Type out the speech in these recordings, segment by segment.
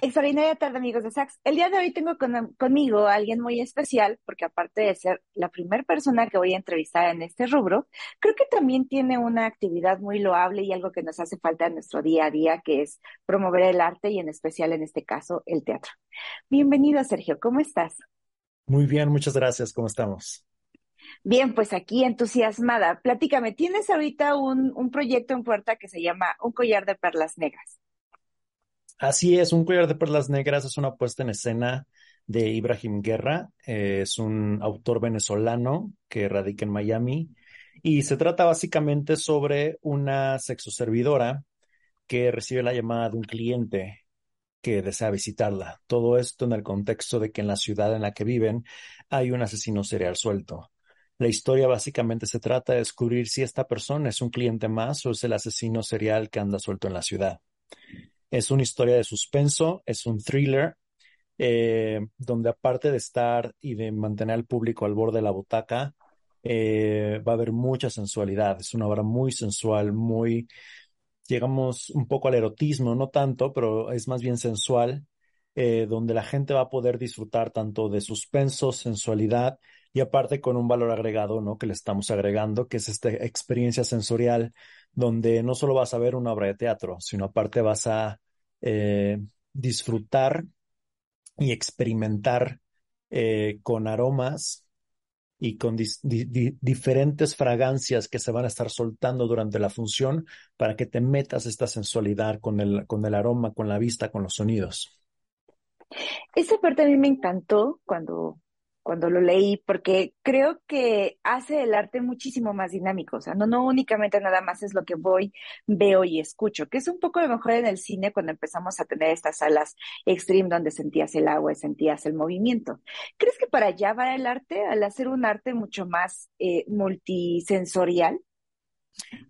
Extraordinaria tarde, amigos de Sax. El día de hoy tengo conmigo a alguien muy especial, porque aparte de ser la primera persona que voy a entrevistar en este rubro, creo que también tiene una actividad muy loable y algo que nos hace falta en nuestro día a día, que es promover el arte y en especial en este caso el teatro. Bienvenido, Sergio. ¿Cómo estás? Muy bien, muchas gracias. ¿Cómo estamos? Bien, pues aquí entusiasmada. Platícame, tienes ahorita un, un proyecto en puerta que se llama Un collar de perlas negras. Así es, Un collar de perlas negras es una puesta en escena de Ibrahim Guerra. Es un autor venezolano que radica en Miami y se trata básicamente sobre una sexoservidora que recibe la llamada de un cliente que desea visitarla. Todo esto en el contexto de que en la ciudad en la que viven hay un asesino serial suelto. La historia básicamente se trata de descubrir si esta persona es un cliente más o es el asesino serial que anda suelto en la ciudad. Es una historia de suspenso, es un thriller, eh, donde aparte de estar y de mantener al público al borde de la butaca, eh, va a haber mucha sensualidad. Es una obra muy sensual, muy, llegamos un poco al erotismo, no tanto, pero es más bien sensual, eh, donde la gente va a poder disfrutar tanto de suspenso, sensualidad y aparte con un valor agregado, ¿no? Que le estamos agregando, que es esta experiencia sensorial donde no solo vas a ver una obra de teatro, sino aparte vas a eh, disfrutar y experimentar eh, con aromas y con diferentes fragancias que se van a estar soltando durante la función para que te metas esta sensualidad con el, con el aroma, con la vista, con los sonidos. Esa parte a mí me encantó cuando cuando lo leí, porque creo que hace el arte muchísimo más dinámico, o sea, no, no únicamente nada más es lo que voy, veo y escucho, que es un poco lo mejor en el cine cuando empezamos a tener estas salas extreme donde sentías el agua y sentías el movimiento. ¿Crees que para allá va el arte, al hacer un arte mucho más eh, multisensorial?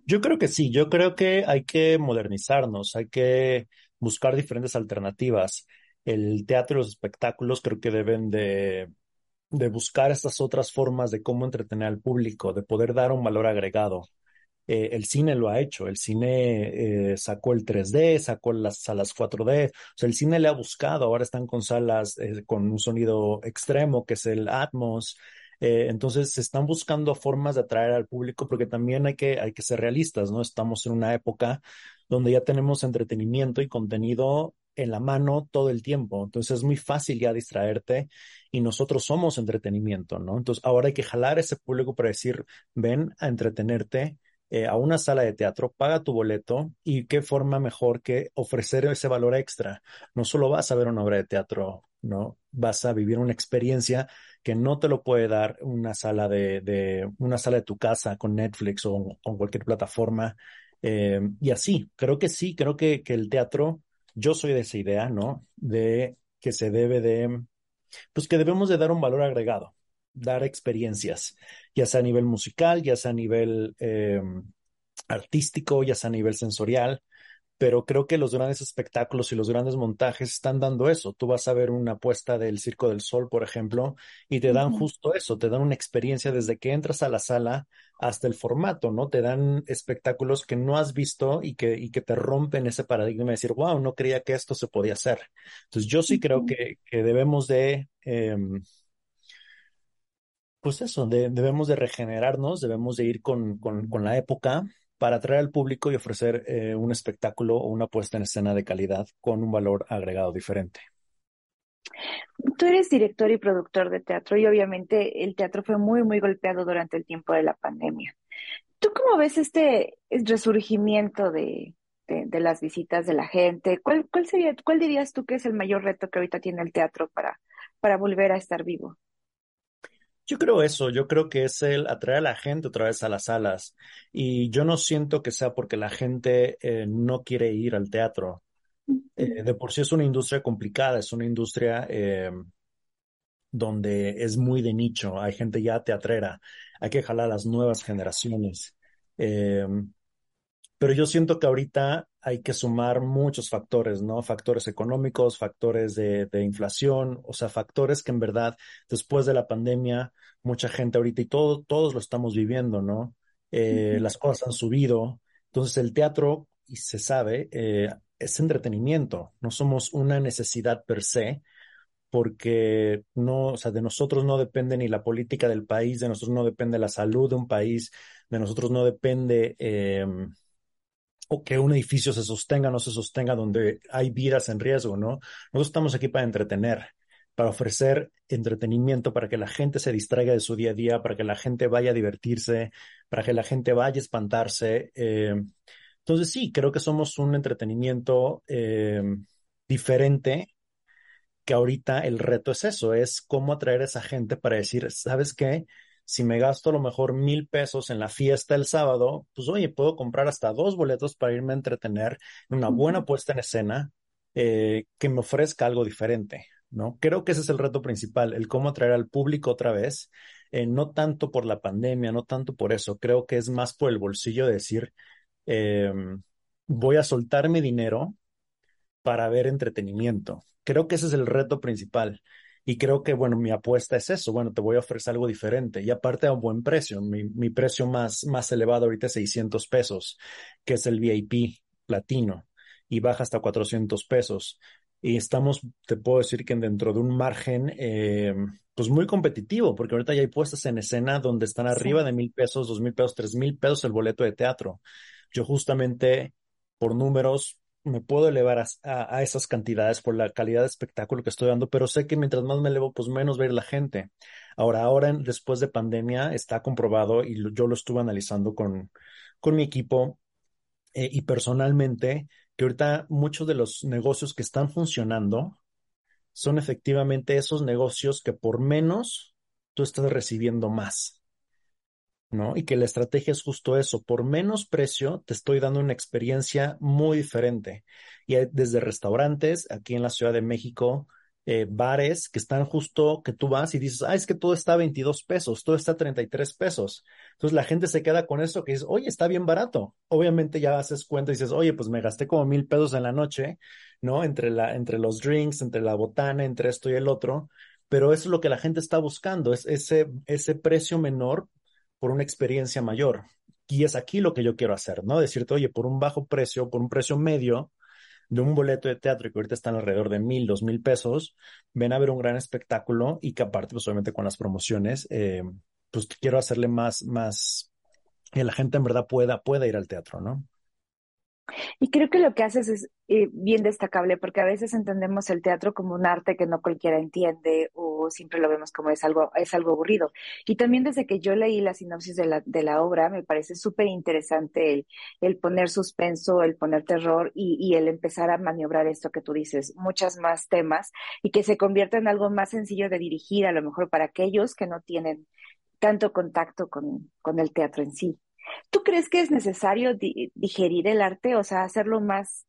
Yo creo que sí, yo creo que hay que modernizarnos, hay que buscar diferentes alternativas. El teatro y los espectáculos creo que deben de de buscar estas otras formas de cómo entretener al público, de poder dar un valor agregado. Eh, el cine lo ha hecho, el cine eh, sacó el 3D, sacó las salas 4D, o sea, el cine le ha buscado, ahora están con salas eh, con un sonido extremo que es el Atmos, entonces se están buscando formas de atraer al público porque también hay que, hay que ser realistas, ¿no? Estamos en una época donde ya tenemos entretenimiento y contenido en la mano todo el tiempo. Entonces es muy fácil ya distraerte y nosotros somos entretenimiento, ¿no? Entonces ahora hay que jalar ese público para decir, ven a entretenerte eh, a una sala de teatro, paga tu boleto y qué forma mejor que ofrecer ese valor extra. No solo vas a ver una obra de teatro, ¿no? Vas a vivir una experiencia que no te lo puede dar una sala de, de una sala de tu casa con Netflix o con cualquier plataforma. Eh, y así, creo que sí, creo que, que el teatro yo soy de esa idea, ¿no? De que se debe de, pues que debemos de dar un valor agregado, dar experiencias, ya sea a nivel musical, ya sea a nivel eh, artístico, ya sea a nivel sensorial, pero creo que los grandes espectáculos y los grandes montajes están dando eso. Tú vas a ver una puesta del Circo del Sol, por ejemplo, y te dan justo eso, te dan una experiencia desde que entras a la sala hasta el formato, ¿no? Te dan espectáculos que no has visto y que, y que te rompen ese paradigma de decir, wow, no creía que esto se podía hacer. Entonces yo sí creo que, que debemos de... Em, pues eso, debemos de regenerarnos, debemos de ir con, con, con la época, para atraer al público y ofrecer eh, un espectáculo o una puesta en escena de calidad con un valor agregado diferente. Tú eres director y productor de teatro y obviamente el teatro fue muy, muy golpeado durante el tiempo de la pandemia. ¿Tú cómo ves este resurgimiento de, las visitas de la gente? ¿Cuál, ¿Cuál sería, cuál dirías tú que es el mayor reto que ahorita tiene el teatro para, para volver a estar vivo? Yo creo eso, yo creo que es el atraer a la gente otra vez a las salas. Y yo no siento que sea porque la gente eh, no quiere ir al teatro. Eh, de por sí es una industria complicada, es una industria eh, donde es muy de nicho, hay gente ya teatrera, hay que jalar a las nuevas generaciones. pero yo siento que ahorita hay que sumar muchos factores, ¿no? Factores económicos, factores de, inflación, o sea, factores que en verdad después de la pandemia, mucha gente ahorita y todo, todos lo estamos viviendo, ¿no? Eh, las cosas han subido. Entonces el teatro, y se sabe, eh, es entretenimiento, no somos una necesidad per se, porque no, o sea, de nosotros no depende ni la política del país, de nosotros no depende la salud de un país, de nosotros no depende eh, o que un edificio se sostenga, no se sostenga, donde hay vidas en riesgo, ¿no? Nosotros estamos aquí para entretener, para ofrecer entretenimiento, para que la gente se distraiga de su día a día, para que la gente vaya a divertirse, para que la gente vaya a espantarse. Eh, entonces sí, creo que somos un entretenimiento eh, diferente, que ahorita el reto es eso, es cómo atraer a esa gente para decir, ¿sabes qué? si me gasto a lo mejor mil pesos en la fiesta el sábado, pues oye, puedo comprar hasta dos boletos para irme a entretener en una buena puesta en escena eh, que me ofrezca algo diferente, ¿no? Creo que ese es el reto principal, el cómo atraer al público otra vez, eh, no tanto por la pandemia, no tanto por eso, creo que es más por el bolsillo de decir, em, voy a soltar mi dinero para ver entretenimiento. Creo que ese es el reto principal. Y creo que, bueno, mi apuesta es eso. Bueno, te voy a ofrecer algo diferente y aparte a un buen precio. Mi, mi precio más, más elevado ahorita es 600 pesos, que es el VIP platino y baja hasta 400 pesos. Y estamos, te puedo decir que dentro de un margen, eh, pues muy competitivo, porque ahorita ya hay puestas en escena donde están arriba de mil pesos, dos mil pesos, tres mil pesos el boleto de teatro. Yo justamente por números me puedo elevar a, esas cantidades por la calidad de espectáculo que estoy dando, pero sé que mientras más me elevo, pues menos va a ir la gente. Ahora, ahora después de pandemia está comprobado y yo lo estuve analizando con, con mi equipo eh, y personalmente, que ahorita muchos de los negocios que están funcionando son efectivamente esos negocios que por menos tú estás recibiendo más. ¿No? Y que la estrategia es justo eso, por menos precio te estoy dando una experiencia muy diferente. Y hay desde restaurantes, aquí en la Ciudad de México, eh, bares que están justo, que tú vas y dices, ah, es que todo está a 22 pesos, todo está a 33 pesos. Entonces la gente se queda con eso que dice, oye, está bien barato. Obviamente ya haces cuenta y dices, oye, pues me gasté como mil pesos en la noche, ¿no? Entre, la, entre los drinks, entre la botana, entre esto y el otro. Pero eso es lo que la gente está buscando, es ese, ese precio menor por una experiencia mayor. Y es aquí lo que yo quiero hacer, ¿no? Decirte, oye, por un bajo precio, por un precio medio de un boleto de teatro que ahorita están alrededor de mil, dos mil pesos, ven a ver un gran espectáculo y que aparte, pues obviamente con las promociones, eh, pues quiero hacerle más, más, que la gente en verdad pueda, pueda ir al teatro, ¿no? Y creo que lo que haces es eh, bien destacable porque a veces entendemos el teatro como un arte que no cualquiera entiende o siempre lo vemos como es algo, es algo aburrido. Y también desde que yo leí la sinopsis de la, de la obra, me parece súper interesante el, el, poner suspenso, el poner terror y, y, el empezar a maniobrar esto que tú dices, muchas más temas y que se convierta en algo más sencillo de dirigir, a lo mejor para aquellos que no tienen tanto contacto con, con el teatro en sí. ¿Tú crees que es necesario digerir el arte, o sea, hacerlo más?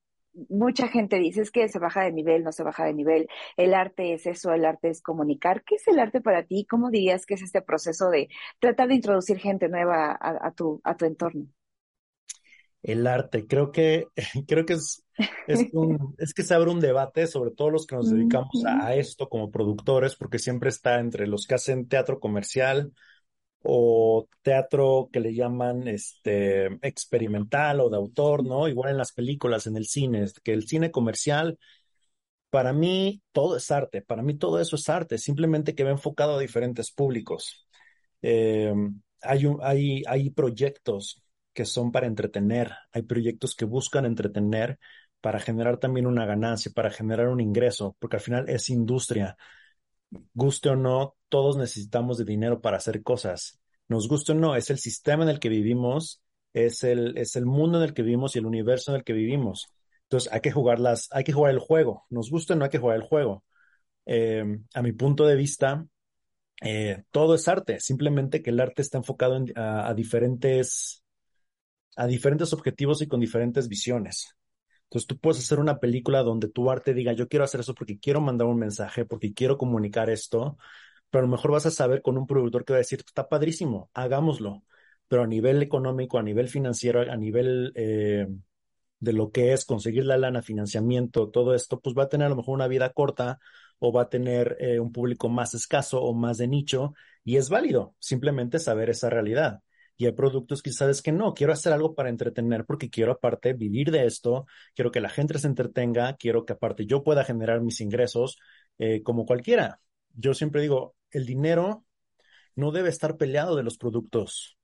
Mucha gente dice es que se baja de nivel, no se baja de nivel. El arte es eso, el arte es comunicar. ¿Qué es el arte para ti? ¿Cómo dirías que es este proceso de tratar de introducir gente nueva a, tu, a tu entorno? El arte, creo que, creo que es, es, un, es que se abre un debate, sobre todo los que nos dedicamos a esto como productores, porque siempre está entre los que hacen teatro comercial, o teatro que le llaman este experimental o de autor, ¿no? Igual en las películas, en el cine, que el cine comercial, para mí todo es arte, para mí todo eso es arte, simplemente que va enfocado a diferentes públicos. Eh, hay, hay, hay proyectos que son para entretener, hay proyectos que buscan entretener para generar también una ganancia, para generar un ingreso, porque al final es industria guste o no, todos necesitamos de dinero para hacer cosas. Nos guste o no, es el sistema en el que vivimos, es el, es el mundo en el que vivimos y el universo en el que vivimos. Entonces hay que jugar las, hay que jugar el juego. Nos guste o no hay que jugar el juego. Em, a mi punto de vista, eh, todo es arte, simplemente que el arte está enfocado a, diferentes, a diferentes objetivos y con diferentes visiones. Entonces tú puedes hacer una película donde tu arte diga, yo quiero hacer eso porque quiero mandar un mensaje, porque quiero comunicar esto, pero a lo mejor vas a saber con un productor que va a decir, está padrísimo, hagámoslo, pero a nivel económico, a nivel financiero, a nivel eh, de lo que es conseguir la lana, financiamiento, todo esto, pues va a tener a lo mejor una vida corta o va a tener eh, un público más escaso o más de nicho y es válido simplemente saber esa realidad. Y hay productos que sabes que no, quiero hacer algo para entretener porque quiero aparte vivir de esto, quiero que la gente se entretenga, quiero que aparte yo pueda generar mis ingresos eh, como cualquiera. Yo siempre digo, el dinero no debe estar peleado de los productos.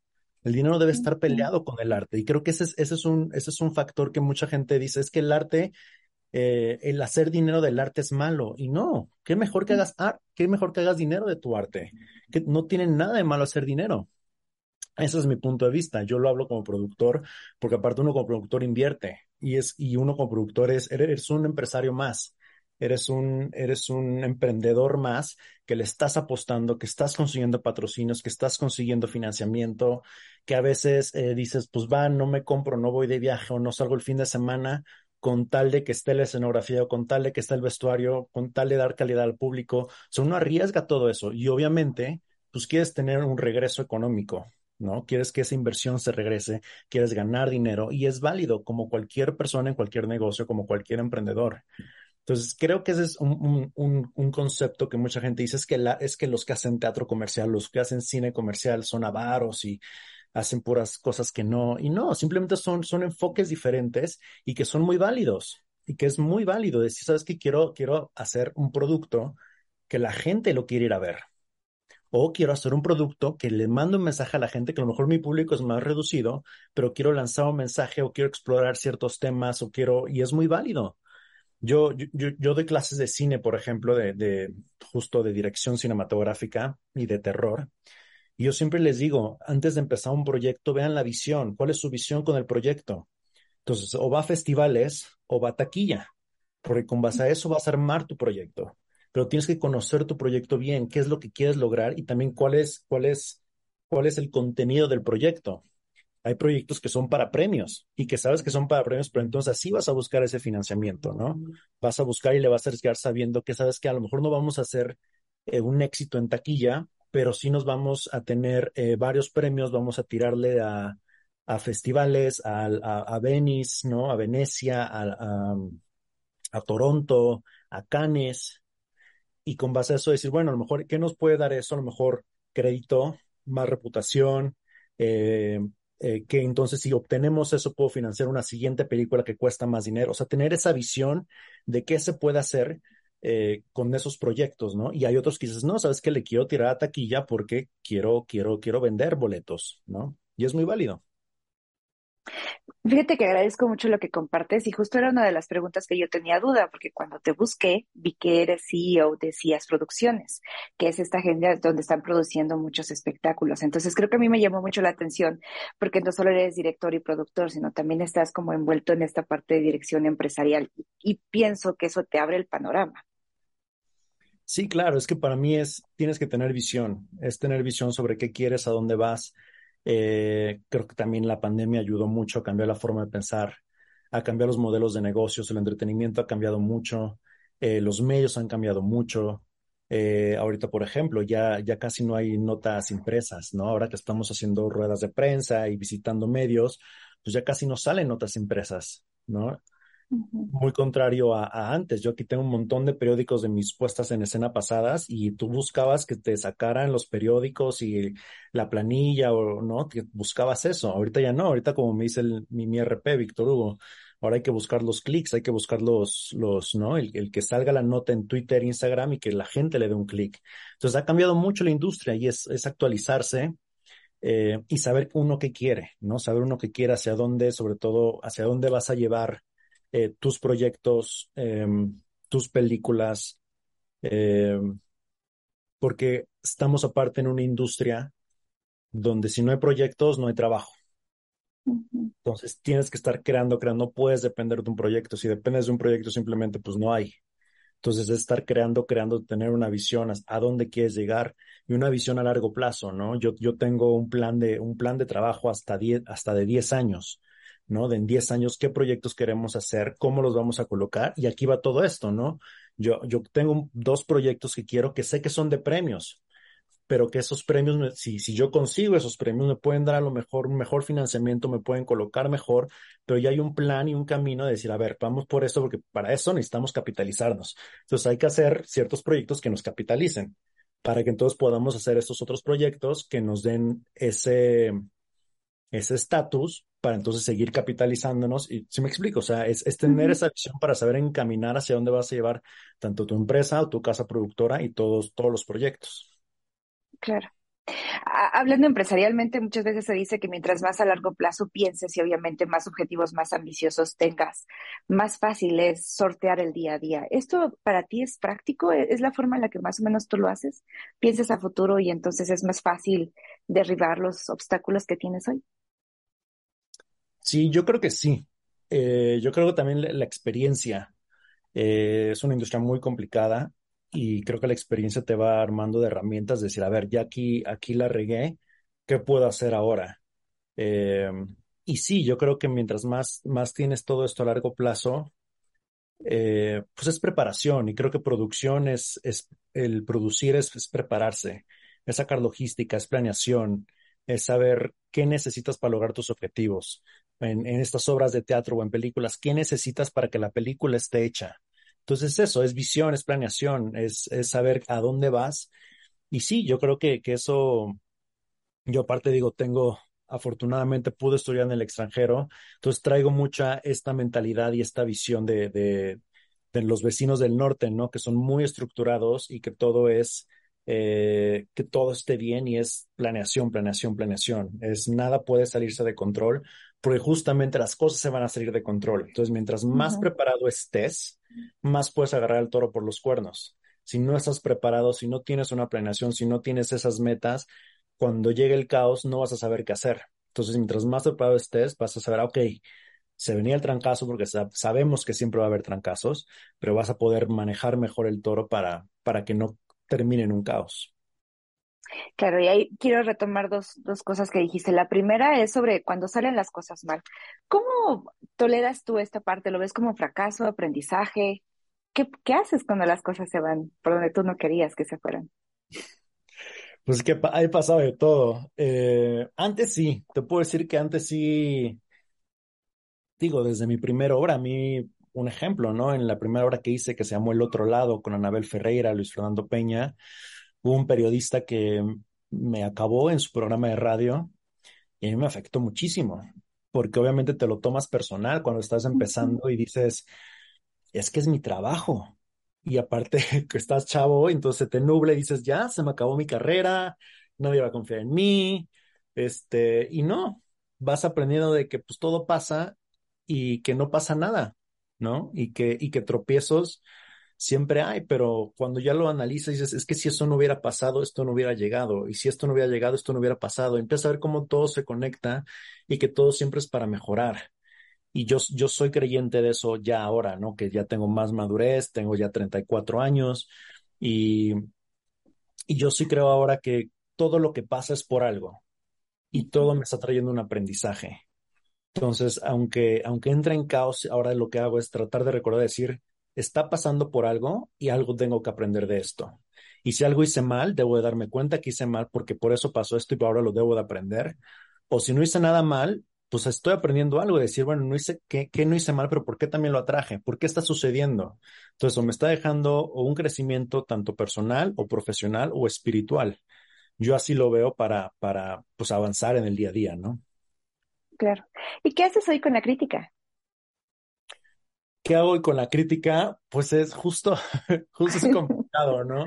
El dinero debe estar peleado con el arte. Y creo que ese es, ese es, un, ese es un factor que mucha gente dice, es que el arte eh, el hacer dinero del arte es malo. Y no, qué mejor que hagas arte, qué mejor que hagas dinero de tu arte. Que no tiene nada de malo hacer dinero. Ese es mi punto de vista. Yo lo hablo como productor, porque aparte uno como productor invierte y es, y uno como productor es, eres un empresario más. Eres un, eres un emprendedor más que le estás apostando, que estás consiguiendo patrocinios, que estás consiguiendo financiamiento, que a veces eh, dices, pues va, no me compro, no voy de viaje o no salgo el fin de semana, con tal de que esté la escenografía, con tal de que esté el vestuario, con tal de dar calidad al público. O sea, uno arriesga todo eso y obviamente, pues quieres tener un regreso económico, ¿no? Quieres que esa inversión se regrese, quieres ganar dinero y es válido como cualquier persona en cualquier negocio, como cualquier emprendedor. Entonces, creo que ese es un, un, un concepto que mucha gente dice, es que, la, es que los que hacen teatro comercial, los que hacen cine comercial son avaros y hacen puras cosas que no, y no, simplemente son, son enfoques diferentes y que son muy válidos y que es muy válido decir, sabes que quiero, quiero hacer un producto que la gente lo quiere ir a ver. O quiero hacer un producto que le mando un mensaje a la gente, que a lo mejor mi público es más reducido, pero quiero lanzar un mensaje o quiero explorar ciertos temas o quiero, y es muy válido. Yo, yo, yo doy clases de cine, por ejemplo, de, de justo de dirección cinematográfica y de terror. Y yo siempre les digo, antes de empezar un proyecto, vean la visión, cuál es su visión con el proyecto. Entonces, o va a festivales o va a taquilla, porque con base a eso vas a armar tu proyecto. Pero tienes que conocer tu proyecto bien, qué es lo que quieres lograr y también cuál es, cuál es, cuál es el contenido del proyecto. Hay proyectos que son para premios y que sabes que son para premios, pero entonces así vas a buscar ese financiamiento, ¿no? Vas a buscar y le vas a arriesgar sabiendo que sabes que a lo mejor no vamos a hacer eh, un éxito en taquilla, pero sí nos vamos a tener eh, varios premios, vamos a tirarle a, a festivales, a, a, Venice, ¿no? A Venecia, a, a, Toronto, a Cannes, y con base a eso decir, bueno, a lo mejor, ¿qué nos puede dar eso? A lo mejor crédito, más reputación, eh, eh, que entonces si obtenemos eso puedo financiar una siguiente película que cuesta más dinero. O sea, tener esa visión de qué se puede hacer eh, con esos proyectos, ¿no? Y hay otros que dices, no, sabes que le quiero tirar a taquilla porque quiero, quiero, quiero vender boletos, ¿no? Y es muy válido. Fíjate que agradezco mucho lo que compartes y justo era una de las preguntas que yo tenía duda, porque cuando te busqué vi que eres CEO de CIAS Producciones, que es esta agencia donde están produciendo muchos espectáculos. Entonces creo que a mí me llamó mucho la atención, porque no solo eres director y productor, sino también estás como envuelto en esta parte de dirección empresarial y pienso que eso te abre el panorama. Sí, claro, es que para mí es, tienes que tener visión, es tener visión sobre qué quieres, a dónde vas. Eh, creo que también la pandemia ayudó mucho a cambiar la forma de pensar, a cambiar los modelos de negocios, el entretenimiento ha cambiado mucho, eh, los medios han cambiado mucho. Eh, ahorita, por ejemplo, ya, ya casi no hay notas impresas, ¿no? Ahora que estamos haciendo ruedas de prensa y visitando medios, pues ya casi no salen notas impresas, ¿no? Muy contrario a, antes. Yo aquí tengo un montón de periódicos de mis puestas en escena pasadas y tú buscabas que te sacaran los periódicos y la planilla o no, buscabas eso. Ahorita ya no, ahorita como me dice el, mi, mi RP, Víctor Hugo, ahora hay que buscar los clics, hay que buscar los, los, ¿no? El, el, que salga la nota en Twitter, Instagram y que la gente le dé un clic. Entonces ha cambiado mucho la industria y es, es actualizarse. Eh, y saber uno qué quiere, ¿no? Saber uno qué quiere, hacia dónde, sobre todo, hacia dónde vas a llevar eh, tus proyectos, em, tus películas, em, porque estamos aparte en una industria donde si no hay proyectos, no hay trabajo. Entonces tienes que estar creando, creando, no puedes depender de un proyecto. Si dependes de un proyecto, simplemente pues no hay. Entonces, es estar creando, creando, tener una visión a dónde quieres llegar y una visión a largo plazo, ¿no? Yo, yo tengo un plan de, un plan de trabajo hasta, diez, hasta de 10 años, ¿no? De en 10 años, qué proyectos queremos hacer, cómo los vamos a colocar y aquí va todo esto, ¿no? Yo, yo tengo dos proyectos que quiero que sé que son de premios, pero que esos premios, si, si yo consigo esos premios, me pueden dar a lo mejor mejor financiamiento, me pueden colocar mejor, pero ya hay un plan y un camino de decir, a ver, vamos por esto, porque para eso necesitamos capitalizarnos. Entonces hay que hacer ciertos proyectos que nos capitalicen para que entonces podamos hacer estos otros proyectos que nos den ese ese estatus para entonces seguir capitalizándonos. Y si me explico, o sea, es, es tener esa visión para saber encaminar hacia dónde vas a llevar tanto tu empresa o tu casa productora y todos, todos los proyectos. Claro. Hablando empresarialmente, muchas veces se dice que mientras más a largo plazo pienses y obviamente más objetivos más ambiciosos tengas, más fácil es sortear el día a día. ¿Esto para ti es práctico? ¿E-, ¿Es la forma en la que más o menos tú lo haces? ¿Piensas a futuro y entonces es más fácil derribar los obstáculos que tienes hoy? Sí, yo creo que sí. Eh, yo creo que también la, experiencia eh, es una industria muy complicada y creo que la experiencia te va armando de herramientas, de decir, a ver, ya aquí, aquí la regué, ¿qué puedo hacer ahora? Eh, y sí, yo creo que mientras más, más tienes todo esto a largo plazo, pues es preparación y creo que producción es, es el producir es, es, prepararse, es sacar logística, es planeación, es saber qué necesitas para lograr tus objetivos. En, en estas obras de teatro o en películas, ¿qué necesitas para que la película esté hecha? Entonces eso es visión, es planeación, es, es saber a dónde vas. Y sí, yo creo que, que eso, yo aparte digo, tengo, afortunadamente pude estudiar en el extranjero, entonces traigo mucha esta mentalidad y esta visión de, de, de los vecinos del norte, ¿no? Que son muy estructurados y que todo es, eh, que todo esté bien y es planeación, planeación, planeación. Es nada puede salirse de control porque justamente las cosas se van a salir de control. Entonces, mientras más preparado estés, más puedes agarrar al toro por los cuernos. Si no estás preparado, si no tienes una planeación, si no tienes esas metas, cuando llegue el caos no vas a saber qué hacer. Entonces, mientras más preparado estés, vas a saber, ok, se venía el trancazo porque sabemos que siempre va a haber trancazos, pero vas a poder manejar mejor el toro para, para que no termine en un caos. Claro, y ahí quiero retomar dos, dos cosas que dijiste. La primera es sobre cuando salen las cosas mal. ¿Cómo toleras tú esta parte? ¿Lo ves como fracaso, aprendizaje? ¿Qué, qué haces cuando las cosas se van por donde tú no querías que se fueran? Pues que hay pasado de todo. Eh, antes sí, te puedo decir que antes sí, digo, desde mi primera obra, a mí, un ejemplo, ¿no? En la primera obra que hice, que se llamó El Otro Lado, con Anabel Ferreira, Luis Fernando Peña, Hubo un periodista que me acabó en su programa de radio y a mí me afectó muchísimo, porque obviamente te lo tomas personal cuando estás empezando y dices, es que es mi trabajo. Y aparte que estás chavo, entonces te nuble y dices, ya, se me acabó mi carrera, nadie va a confiar en mí, este, y no, vas aprendiendo de que pues todo pasa y que no pasa nada, ¿no? Y que, y que tropiezos siempre hay, pero cuando ya lo analizas dices, es que si esto no hubiera pasado, esto no hubiera llegado, y si esto no hubiera llegado, esto no hubiera pasado. Empieza a ver cómo todo se conecta y que todo siempre es para mejorar. Y yo, yo soy creyente de eso ya ahora, ¿no? Que ya tengo más madurez, tengo ya 34 años y, y yo sí creo ahora que todo lo que pasa es por algo y todo me está trayendo un aprendizaje. Entonces, aunque, aunque entre en caos, ahora lo que hago es tratar de recordar decir, está pasando por algo y algo tengo que aprender de esto. Y si algo hice mal, debo de darme cuenta que hice mal porque por eso pasó esto y ahora lo debo de aprender. O si no hice nada mal, pues estoy aprendiendo algo, decir, bueno, no hice, ¿qué, no hice mal, pero por qué también lo atraje? ¿Por qué está sucediendo? Entonces, o me está dejando un crecimiento tanto personal o profesional o espiritual. Yo así lo veo para, para, pues, avanzar en el día a día, ¿no? Claro. ¿Y qué haces hoy con la crítica? ¿Qué hago hoy con la crítica? Pues es justo, justo es complicado, ¿no?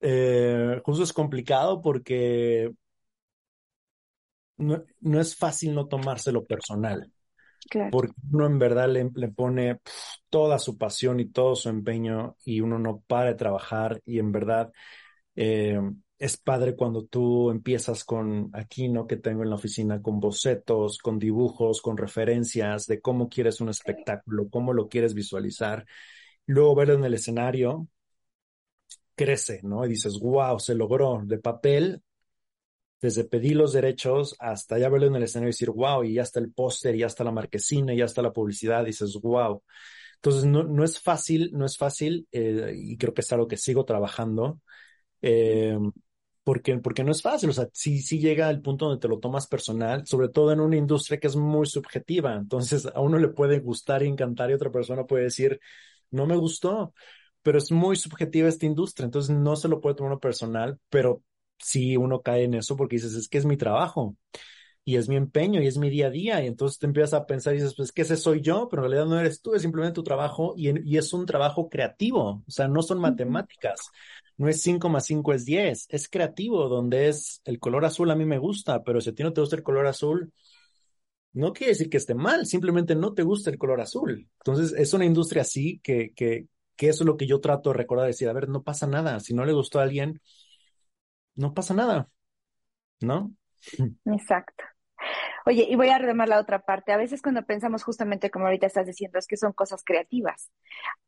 Eh, justo es complicado porque no, es fácil no tomárselo personal. Claro. Porque uno en verdad le, pone toda su pasión y todo su empeño y uno no para de trabajar y en verdad eh, es padre cuando tú empiezas con aquí, ¿no? Que tengo en la oficina con bocetos, con dibujos, con referencias de cómo quieres un espectáculo, cómo lo quieres visualizar. luego verlo en el escenario, crece, ¿no? Y dices, wow, se logró de papel, desde pedir los derechos hasta ya verlo en el escenario y decir, wow, y ya está el póster, ya está la marquesina, ya está la publicidad, dices, wow. Entonces, no, no es fácil, no es fácil, eh, y creo que es algo que sigo trabajando, eh, porque, porque no es fácil, o sea, sí, sí llega al punto donde te lo tomas personal, sobre todo en una industria que es muy subjetiva, entonces a uno le puede gustar y encantar y otra persona puede decir, no me gustó, pero es muy subjetiva esta industria, entonces no se lo puede tomar uno personal, pero sí uno cae en eso porque dices, es que es mi trabajo y es mi empeño y es mi día a día. Y entonces te empiezas a pensar y dices, pues que ese soy yo, pero en realidad no eres tú, es simplemente tu trabajo y, y es un trabajo creativo. O sea, no son matemáticas. No es 5 más 5 es 10. Es creativo, donde es el color azul a mí me gusta, pero si a ti no te gusta el color azul, no quiere decir que esté mal, simplemente no te gusta el color azul. Entonces, es una industria así que, que, que eso es lo que yo trato de recordar, decir, a ver, no pasa nada. Si no le gustó a alguien, no pasa nada, ¿no? Exacto. Oye, y voy a retomar la otra parte. A veces cuando pensamos justamente como ahorita estás diciendo, es que son cosas creativas.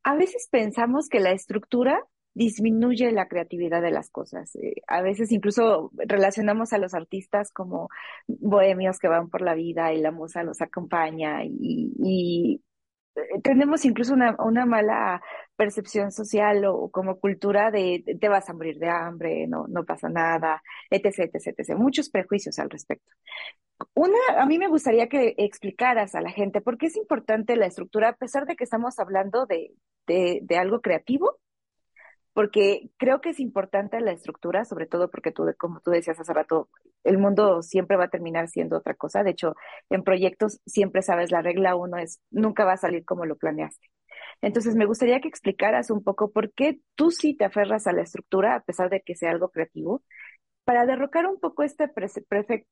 A veces pensamos que la estructura disminuye la creatividad de las cosas. Eh, a veces incluso relacionamos a los artistas como bohemios que van por la vida y la musa los acompaña y, eh, tenemos incluso una, una, mala percepción social o, como cultura de te vas a morir de hambre, no, no pasa nada, etc, etc, etc. Muchos prejuicios al respecto. Una, a mí me gustaría que explicaras a la gente por qué es importante la estructura, a pesar de que estamos hablando de, de algo creativo, porque creo que es importante la estructura, sobre todo porque tú, como tú decías hace rato, el mundo siempre va a terminar siendo otra cosa. De hecho, en proyectos siempre sabes la regla uno es nunca va a salir como lo planeaste. Entonces, me gustaría que explicaras un poco por qué tú sí te aferras a la estructura, a pesar de que sea algo creativo, para derrocar un poco este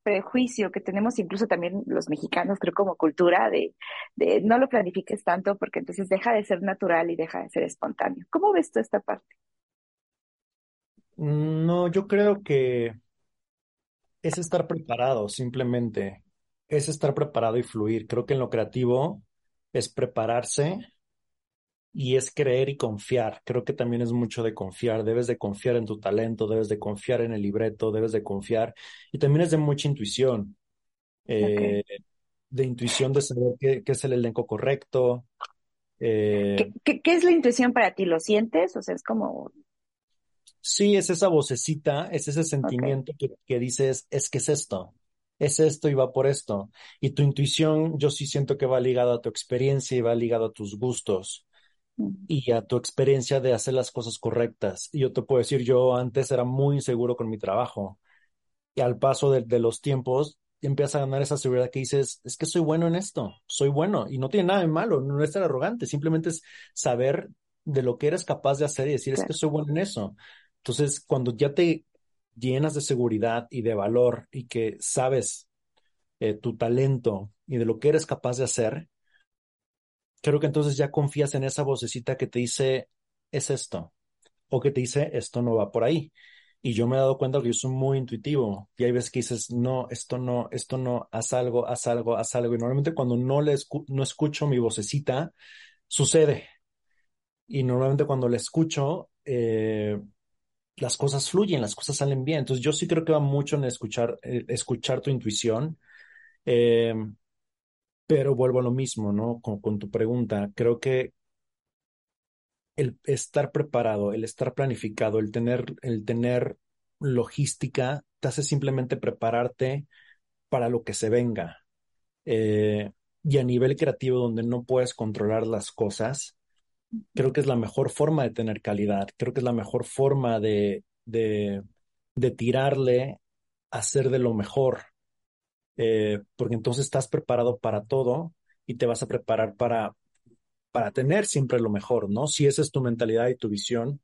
prejuicio que tenemos incluso también los mexicanos, creo como cultura, de, de, no lo planifiques tanto porque entonces deja de ser natural y deja de ser espontáneo. ¿Cómo ves tú esta parte? No, yo creo que es estar preparado, simplemente. Es estar preparado y fluir. Creo que en lo creativo es prepararse y es creer y confiar. Creo que también es mucho de confiar. Debes de confiar en tu talento, debes de confiar en el libreto, debes de confiar. Y también es de mucha intuición. Eh, De intuición de saber qué, qué, es el elenco correcto. Eh, ¿Qué, ¿Qué, es la intuición para ti? ¿Lo sientes? O sea, es como... Sí, es esa vocecita, es ese sentimiento okay. que, que dices, es que es esto es esto y va por esto. Y tu intuición, yo sí siento que va ligado a tu experiencia y va ligado a tus gustos y a tu experiencia de hacer las cosas correctas. Y yo te puedo decir, yo antes era muy inseguro con mi trabajo y al paso de, de los tiempos empiezas a ganar esa seguridad que dices, es que soy bueno en esto, soy bueno y no tiene nada de malo, no es ser arrogante, simplemente es saber de lo que eres capaz de hacer y decir, es que soy bueno en eso. Entonces, cuando ya te llenas de seguridad y de valor y que sabes eh, tu talento y de lo que eres capaz de hacer, creo que entonces ya confías en esa vocecita que te dice, es esto, o que te dice, esto no va por ahí. Y yo me he dado cuenta que yo soy muy intuitivo y hay veces que dices, no, esto no, esto no, haz algo, haz algo, haz algo. Y normalmente cuando no, le no escucho mi vocecita, sucede. Y normalmente cuando la escucho, eh, las cosas fluyen, las cosas salen bien. Entonces yo sí creo que va mucho en escuchar, eh, escuchar tu intuición. Eh, pero vuelvo a lo mismo, ¿no? Con, con tu pregunta, creo que el estar preparado, el estar planificado, el tener, el tener logística, te hace simplemente prepararte para lo que se venga. Eh, y a nivel creativo, donde no puedes controlar las cosas, creo que es la mejor forma de tener calidad, creo que es la mejor forma de, de, de tirarle a ser de lo mejor eh, porque entonces estás preparado para todo y te vas a preparar para, para tener siempre lo mejor, ¿no? Si esa es tu mentalidad y tu visión,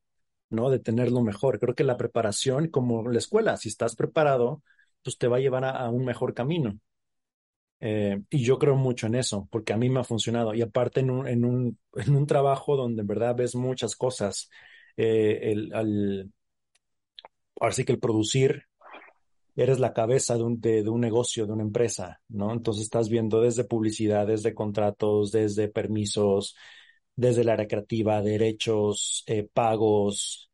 ¿no? De tener lo mejor. Creo que la preparación, como la escuela, si estás preparado, pues te va a llevar a, a un mejor camino. Eh, y yo creo mucho en eso, porque a mí me ha funcionado. Y aparte en un, en un, en un trabajo donde en verdad ves muchas cosas, eh, el, al, que el producir eres la cabeza de un, de, un negocio, de una empresa, ¿no? Entonces estás viendo desde publicidad, desde contratos, desde permisos, desde la área creativa, derechos, eh, pagos,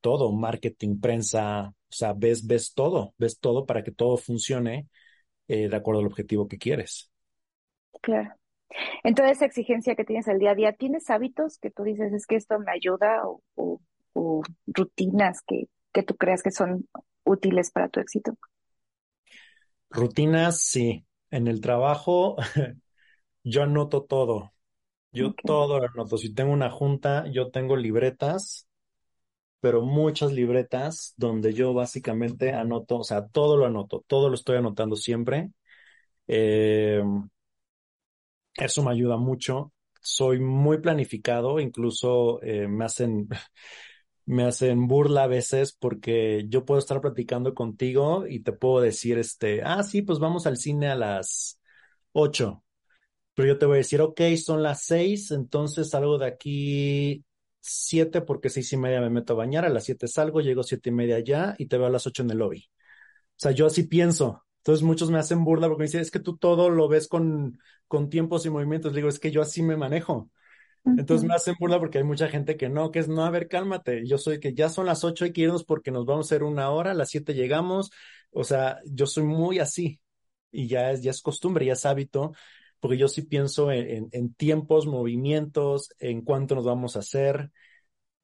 todo, marketing, prensa, o sea, ves, ves todo, ves todo para que todo funcione eh, de acuerdo al objetivo que quieres. Claro. En toda esa exigencia que tienes al día a día, ¿tienes hábitos que tú dices es que esto me ayuda o, rutinas que, que tú creas que son útiles para tu éxito? Rutinas, sí. En el trabajo, yo anoto todo. Yo todo lo anoto. Si tengo una junta, yo tengo libretas, pero muchas libretas donde yo básicamente anoto, o sea, todo lo anoto, todo lo estoy anotando siempre. Eh, eso me ayuda mucho. Soy muy planificado, incluso eh, me hacen, me hacen burla a veces porque yo puedo estar platicando contigo y te puedo decir, este, ah, sí, pues vamos al cine a las ocho. Pero yo te voy a decir, ok, son las seis, entonces salgo de aquí siete porque seis y media me meto a bañar, a las siete salgo, llego siete y media ya y te veo a las ocho en el lobby. O sea, yo así pienso. Entonces muchos me hacen burla porque me dicen, es que tú todo lo ves con, con tiempos y movimientos. digo, es que yo así me manejo. Entonces me hacen burla porque hay mucha gente que no, que es no, a ver, cálmate. Yo soy que ya son las ocho, hay que irnos porque nos vamos a hacer una hora, a las siete llegamos. O sea, yo soy muy así y ya es, ya es costumbre, ya es hábito, porque yo sí pienso en, tiempos, movimientos, en cuánto nos vamos a hacer.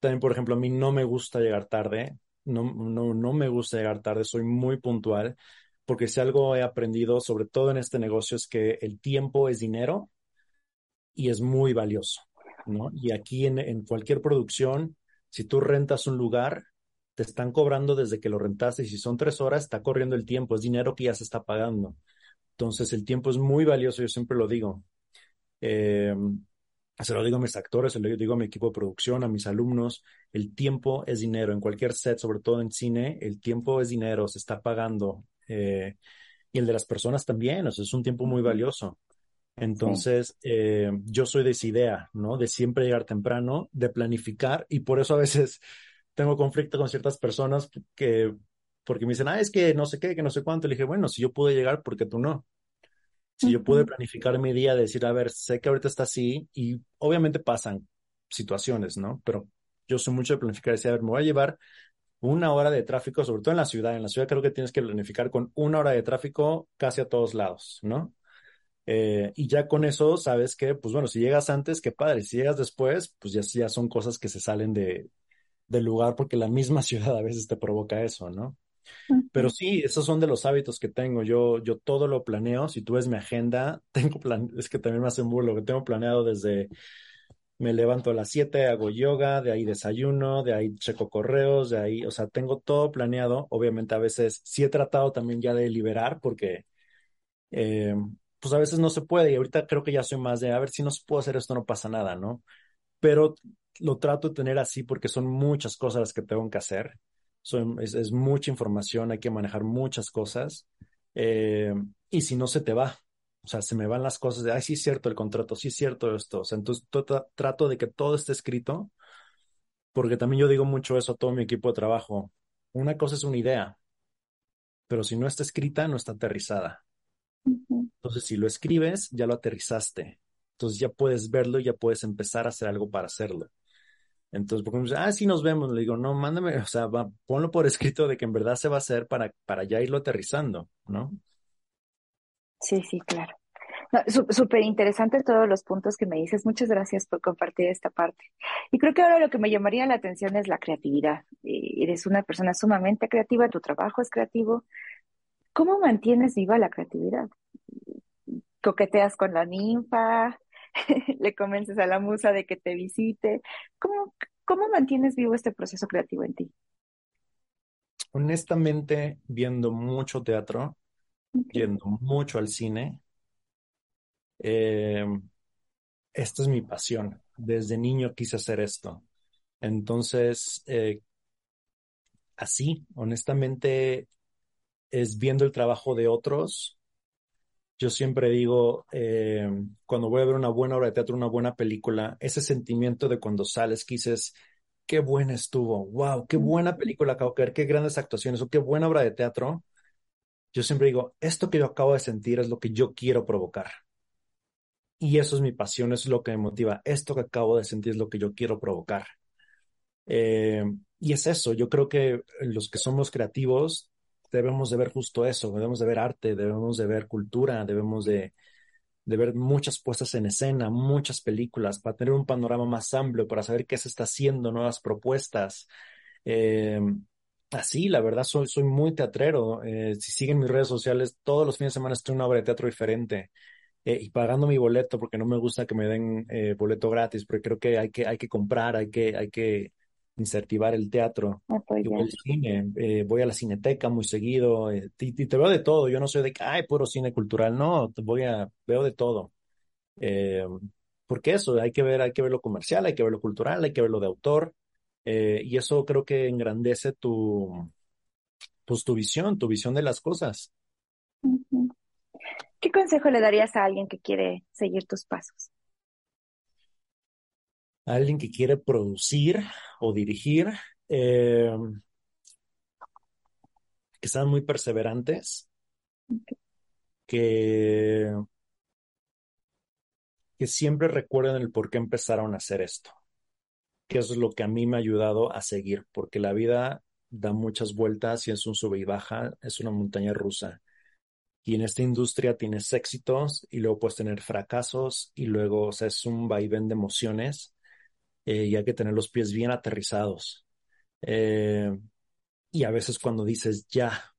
También, por ejemplo, a mí no me gusta llegar tarde, no, no, no me gusta llegar tarde, soy muy puntual, porque si algo he aprendido, sobre todo en este negocio, es que el tiempo es dinero y es muy valioso. ¿no? Y aquí en, en cualquier producción, si tú rentas un lugar, te están cobrando desde que lo rentaste y si son tres horas, está corriendo el tiempo, es dinero que ya se está pagando. Entonces el tiempo es muy valioso, yo siempre lo digo. Eh, se lo digo a mis actores, se lo digo a mi equipo de producción, a mis alumnos, el tiempo es dinero. En cualquier set, sobre todo en cine, el tiempo es dinero, se está pagando. Eh, y el de las personas también, o sea, es un tiempo muy valioso. Entonces, eh, yo soy de esa idea, ¿no? De siempre llegar temprano, de planificar, y por eso a veces tengo conflicto con ciertas personas que, porque me dicen, ah, es que no sé qué, que no sé cuánto. Le dije, bueno, si yo pude llegar, ¿por qué tú no? Si yo pude planificar mi día, decir, a ver, sé que ahorita está así, y obviamente pasan situaciones, ¿no? Pero yo soy mucho de planificar, decir, a ver, me voy a llevar una hora de tráfico, sobre todo en la ciudad. En la ciudad creo que tienes que planificar con una hora de tráfico casi a todos lados, ¿no? Eh, y ya con eso sabes que, pues bueno, si llegas antes, qué padre. Si llegas después, pues ya, ya son cosas que se salen de, del lugar porque la misma ciudad a veces te provoca eso, ¿no? Pero sí, esos son de los hábitos que tengo. Yo, yo todo lo planeo. Si tú ves mi agenda, tengo plan, es que también me hacen burlo, que tengo planeado desde me levanto a las 7, hago yoga, de ahí desayuno, de ahí checo correos, de ahí, o sea, tengo todo planeado. Obviamente a veces sí he tratado también ya de liberar porque eh, pues a veces no se puede y ahorita creo que ya soy más de, a ver, si no se puede hacer esto no pasa nada, ¿no? Pero lo trato de tener así porque son muchas cosas las que tengo que hacer. Son, es, mucha información, hay que manejar muchas cosas. Eh, y si no se te va, o sea, se me van las cosas de, ay, sí es cierto el contrato, sí es cierto esto. O sea, entonces trato de que todo esté escrito, porque también yo digo mucho eso a todo mi equipo de trabajo. Una cosa es una idea, pero si no está escrita, no está aterrizada. Entonces, si lo escribes, ya lo aterrizaste. Entonces ya puedes verlo y ya puedes empezar a hacer algo para hacerlo. Entonces, porque me dice, ah, sí nos vemos, le digo, no, mándame, o sea, ponlo por escrito de que en verdad se va a hacer para, para ya irlo aterrizando, ¿no? Sí, sí, claro. Súper interesante todos los puntos que me dices. Muchas gracias por compartir esta parte. Y creo que ahora lo que me llamaría la atención es la creatividad. Eh, eres una persona sumamente creativa, tu trabajo es creativo. ¿Cómo mantienes viva la creatividad? coqueteas con la ninfa, le convences a la musa de que te visite. ¿Cómo, ¿Cómo mantienes vivo este proceso creativo en ti? Honestamente, viendo mucho teatro, viendo mucho al cine, eh, esta es mi pasión. Desde niño quise hacer esto. Entonces, eh, así, honestamente, es viendo el trabajo de otros yo siempre digo, eh, cuando voy a ver una buena obra de teatro, una buena película, ese sentimiento de cuando sales que dices, qué buena estuvo, wow, qué buena película acabo de ver, qué grandes actuaciones o qué buena obra de teatro. Yo siempre digo, esto que yo acabo de sentir es lo que yo quiero provocar. Y eso es mi pasión, es lo que me motiva. Esto que acabo de sentir es lo que yo quiero provocar. Eh, y es eso, yo creo que los que somos creativos debemos de ver justo eso, debemos de ver arte, debemos de ver cultura, debemos de, de ver muchas puestas en escena, muchas películas, para tener un panorama más amplio, para saber qué se está haciendo, nuevas propuestas. Eh, así, la verdad, soy, soy muy teatrero. Eh, si siguen mis redes sociales, todos los fines de semana estoy en una obra de teatro diferente. Eh, y pagando mi boleto, porque no me gusta que me den boleto gratis, porque creo que hay que, hay que comprar, hay que, hay que incentivar el teatro. Igual el cine, eh, voy a la cineteca muy seguido eh, y, te veo de todo. Yo no soy de que, ay, puro cine cultural. No, te voy a, veo de todo. Eh, porque eso, hay que ver, hay que ver lo comercial, hay que ver lo cultural, hay que ver lo de autor. y eso creo que engrandece tu, pues tu visión, tu visión de las cosas. ¿Qué consejo le darías a alguien que quiere seguir tus pasos? Alguien que quiere producir o dirigir, eh, que sean muy perseverantes, que, que siempre recuerden el por qué empezaron a hacer esto, que eso es lo que a mí me ha ayudado a seguir, porque la vida da muchas vueltas y es un sube y baja, es una montaña rusa. Y en esta industria tienes éxitos y luego puedes tener fracasos y luego, o sea, es un vaivén de emociones eh, y hay que tener los pies bien aterrizados. Eh, y a veces cuando dices, ya,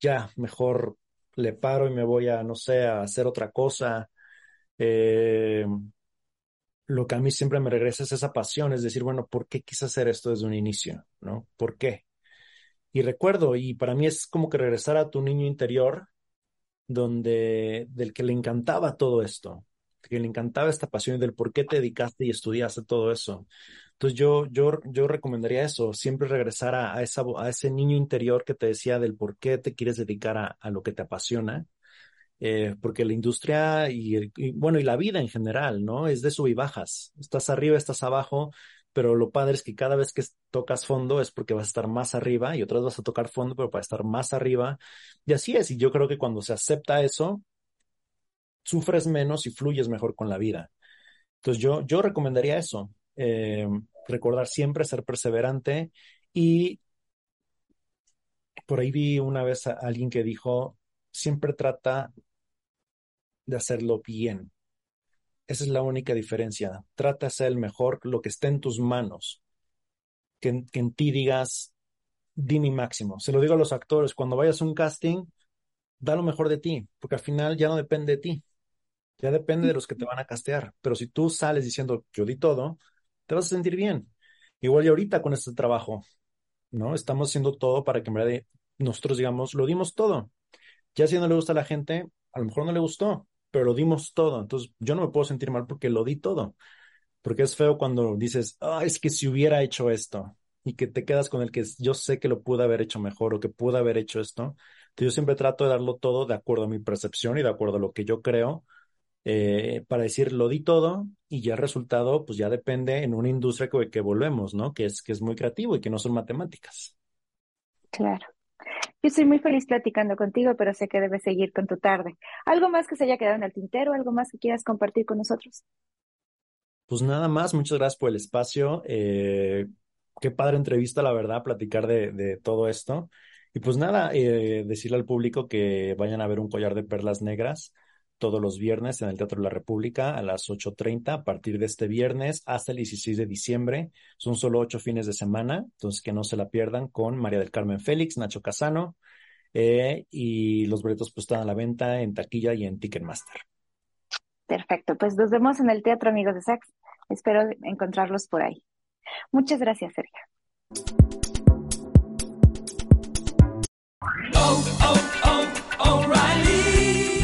ya, mejor le paro y me voy a, no sé, a hacer otra cosa. Eh, lo que a mí siempre me regresa es esa pasión, es decir, bueno, ¿por qué quise hacer esto desde un inicio? ¿No? ¿Por qué? Y recuerdo, y para mí es como que regresar a tu niño interior, donde, del que le encantaba todo esto, que le encantaba esta pasión y del por qué te dedicaste y estudiaste todo eso. Entonces yo, yo, yo recomendaría eso, siempre regresar a, esa, a ese niño interior que te decía del por qué te quieres dedicar a, a lo que te apasiona. Eh, porque la industria y, bueno, y la vida en general, ¿no? Es de sub y bajas. Estás arriba, estás abajo, pero lo padre es que cada vez que tocas fondo es porque vas a estar más arriba y otras vas a tocar fondo, pero para estar más arriba. Y así es. Y yo creo que cuando se acepta eso, sufres menos y fluyes mejor con la vida. Entonces yo, yo recomendaría eso, eh, recordar siempre ser perseverante y por ahí vi una vez a alguien que dijo, siempre trata de hacerlo bien. Esa es la única diferencia. Trata de ser el mejor, lo que esté en tus manos. Que, que en ti digas, di mi máximo. Se lo digo a los actores, cuando vayas a un casting, da lo mejor de ti, porque al final ya no depende de ti. Ya depende de los que te van a castear. Pero si tú sales diciendo, yo di todo, te vas a sentir bien. Igual y ahorita con este trabajo, ¿no? Estamos haciendo todo para que en nosotros digamos, lo dimos todo. Ya si no le gusta a la gente, a lo mejor no le gustó, pero lo dimos todo. Entonces yo no me puedo sentir mal porque lo di todo. Porque es feo cuando dices, ah, es que si hubiera hecho esto y que te quedas con el que yo sé que lo pude haber hecho mejor o que pude haber hecho esto. Entonces yo siempre trato de darlo todo de acuerdo a mi percepción y de acuerdo a lo que yo creo eh, para decir lo di todo y ya el resultado pues ya depende en una industria que, que volvemos, ¿no? Que es, que es muy creativo y que no son matemáticas. Claro. Yo estoy muy feliz platicando contigo, pero sé que debes seguir con tu tarde. ¿Algo más que se haya quedado en el tintero? ¿Algo más que quieras compartir con nosotros? Pues nada más, muchas gracias por el espacio. Eh, qué padre entrevista, la verdad, platicar de, de todo esto. Y pues nada, eh, decirle al público que vayan a ver un collar de perlas negras todos los viernes en el Teatro de la República a las 8.30 a partir de este viernes hasta el 16 de diciembre. Son solo ocho fines de semana, entonces que no se la pierdan con María del Carmen Félix, Nacho Casano eh, y los boletos pues están a la venta en taquilla y en Ticketmaster. Perfecto, pues nos vemos en el Teatro Amigos de Sax. Espero encontrarlos por ahí. Muchas gracias, Sergio. Oh, oh, oh,